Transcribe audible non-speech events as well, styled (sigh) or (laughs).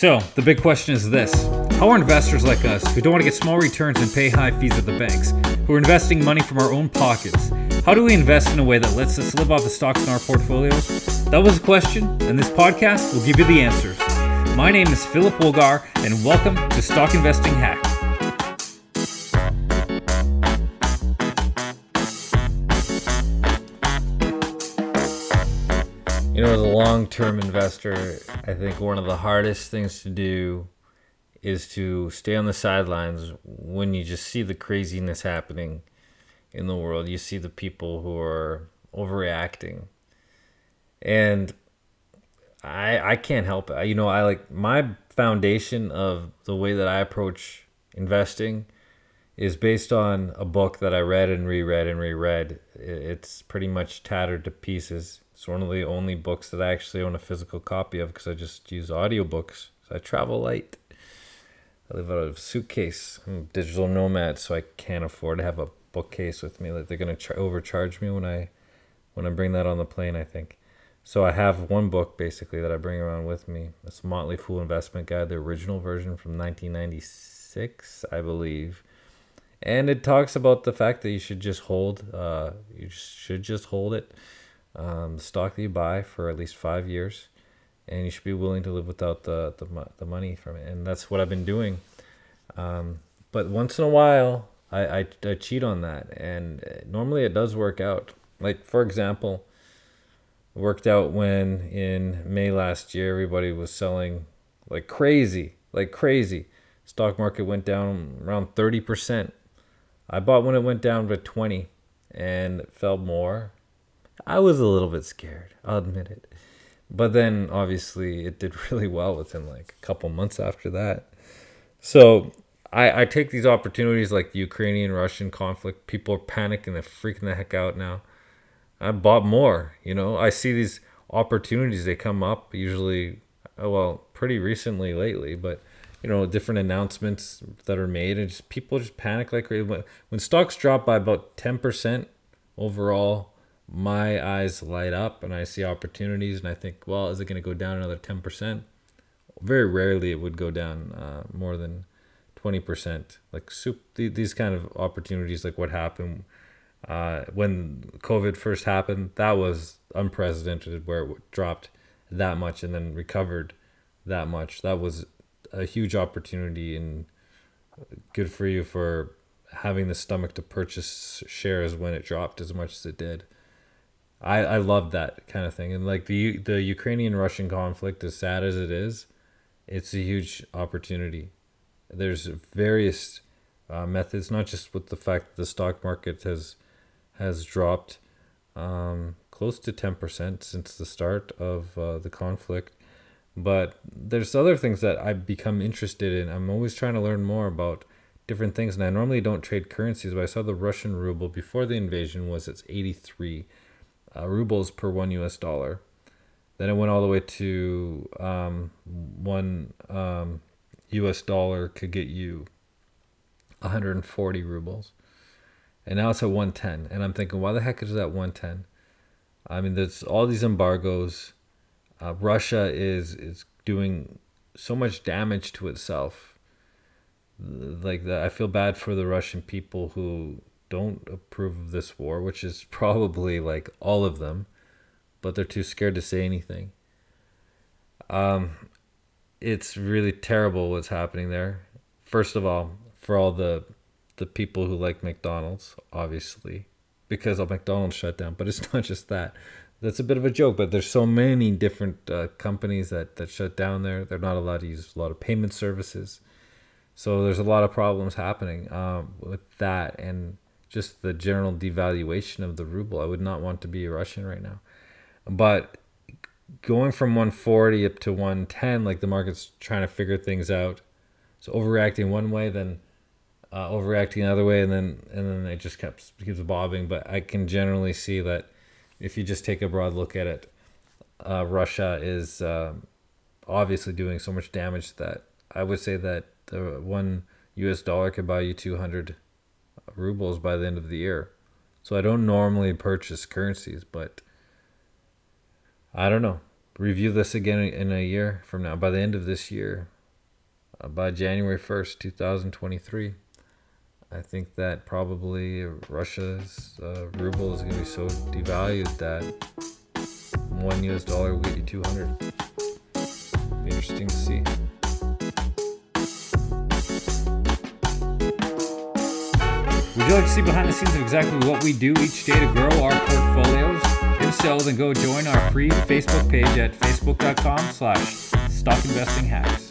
So, the big question is this How are investors like us, who don't want to get small returns and pay high fees at the banks, who are investing money from our own pockets, how do we invest in a way that lets us live off the stocks in our portfolios? That was the question, and this podcast will give you the answers. My name is Philip Wolgar, and welcome to Stock Investing Hack. You know, as a long term investor, I think one of the hardest things to do is to stay on the sidelines when you just see the craziness happening in the world. You see the people who are overreacting. And I I can't help it. You know, I like my foundation of the way that I approach investing is based on a book that I read and reread and reread. It's pretty much tattered to pieces it's one of the only books that I actually own a physical copy of because I just use audiobooks. So I travel light. I live out of a suitcase. I'm a digital nomad, so I can't afford to have a bookcase with me. Like they're gonna ch- overcharge me when I when I bring that on the plane. I think. So I have one book basically that I bring around with me. It's Motley Fool Investment Guide, the original version from 1996, I believe. And it talks about the fact that you should just hold. Uh, you should just hold it um, stock that you buy for at least five years, and you should be willing to live without the the, the money from it. And that's what I've been doing. Um, but once in a while, I, I, I cheat on that, and uh, normally it does work out. Like for example, worked out when in May last year everybody was selling like crazy, like crazy. Stock market went down around thirty percent. I bought when it went down to twenty, and fell more I was a little bit scared. I'll admit it. But then obviously it did (laughs) really well within like a couple months after that. So I, I take these opportunities like the Ukrainian Russian conflict. People are panicking, they're freaking the heck out now. I bought more, you know. I see these opportunities, they come up usually, uh, well, pretty recently lately, but you know, different announcements that are made and just people just panic like crazy. When stocks drop by about 10% overall my eyes light up and I see opportunities and I think, well, is it going to go down another 10%? Very rarely it would go down uh, more than 20%. Like soup, these kind of opportunities, like what happened uh, when COVID first happened, that was unprecedented where it dropped that much and then recovered that much. That was a huge opportunity and good for you for having the stomach to purchase shares when it dropped as much as it did. I I love that kind of thing, and like the the Ukrainian Russian conflict, as sad as it is, it's a huge opportunity. There's various uh, methods, not just with the fact that the stock market has has dropped um, close to ten percent since the start of uh, the conflict, but there's other things that I've become interested in. I'm always trying to learn more about different things, and I normally don't trade currencies, but I saw the Russian ruble before the invasion was it's 83 uh, rubles per one US dollar. Then it went all the way to um, one um, US dollar could get you 140 rubles. And now it's at 110. And I'm thinking, why the heck is that 110? I mean, there's all these embargoes. Uh, Russia is is doing so much damage to itself. Like that, I feel bad for the Russian people who don't approve of this war, which is (laughs) probably like all of them, but they're too scared to say anything. Um, it's really terrible what's happening there. First of all, for all the the people who like McDonald's, obviously, because of McDonald's shut down. But it's (laughs) not just that. That's a bit of a joke, but there's so many different uh, companies that that shut down there. They're not allowed to use a lot of payment services. So there's a lot of problems happening um, with that, and just the general devaluation of the ruble. I would not want to be a Russian right now. But going from 140 up to 110, like the market's trying to figure things out. So overreacting one way, then uh, overreacting another way, and then and then it just keeps keeps bobbing. But I can generally see that if you just take a broad look at it, uh, Russia is uh, obviously doing so much damage that I would say that the one U.S. dollar could buy you 200 rubles by the end of the year. So I don't normally purchase currencies, but I don't know. review this again in a year from now. By the end of this year, uh, by January 1st, 2023, I think that probably Russia's uh, ruble is going to be so devalued that one US dollar will you 200. Interesting to see. Like to see behind the scenes of exactly what we do each day to grow our portfolios? If so, then go join our free Facebook page at facebook.com slash stockinvestinghacks.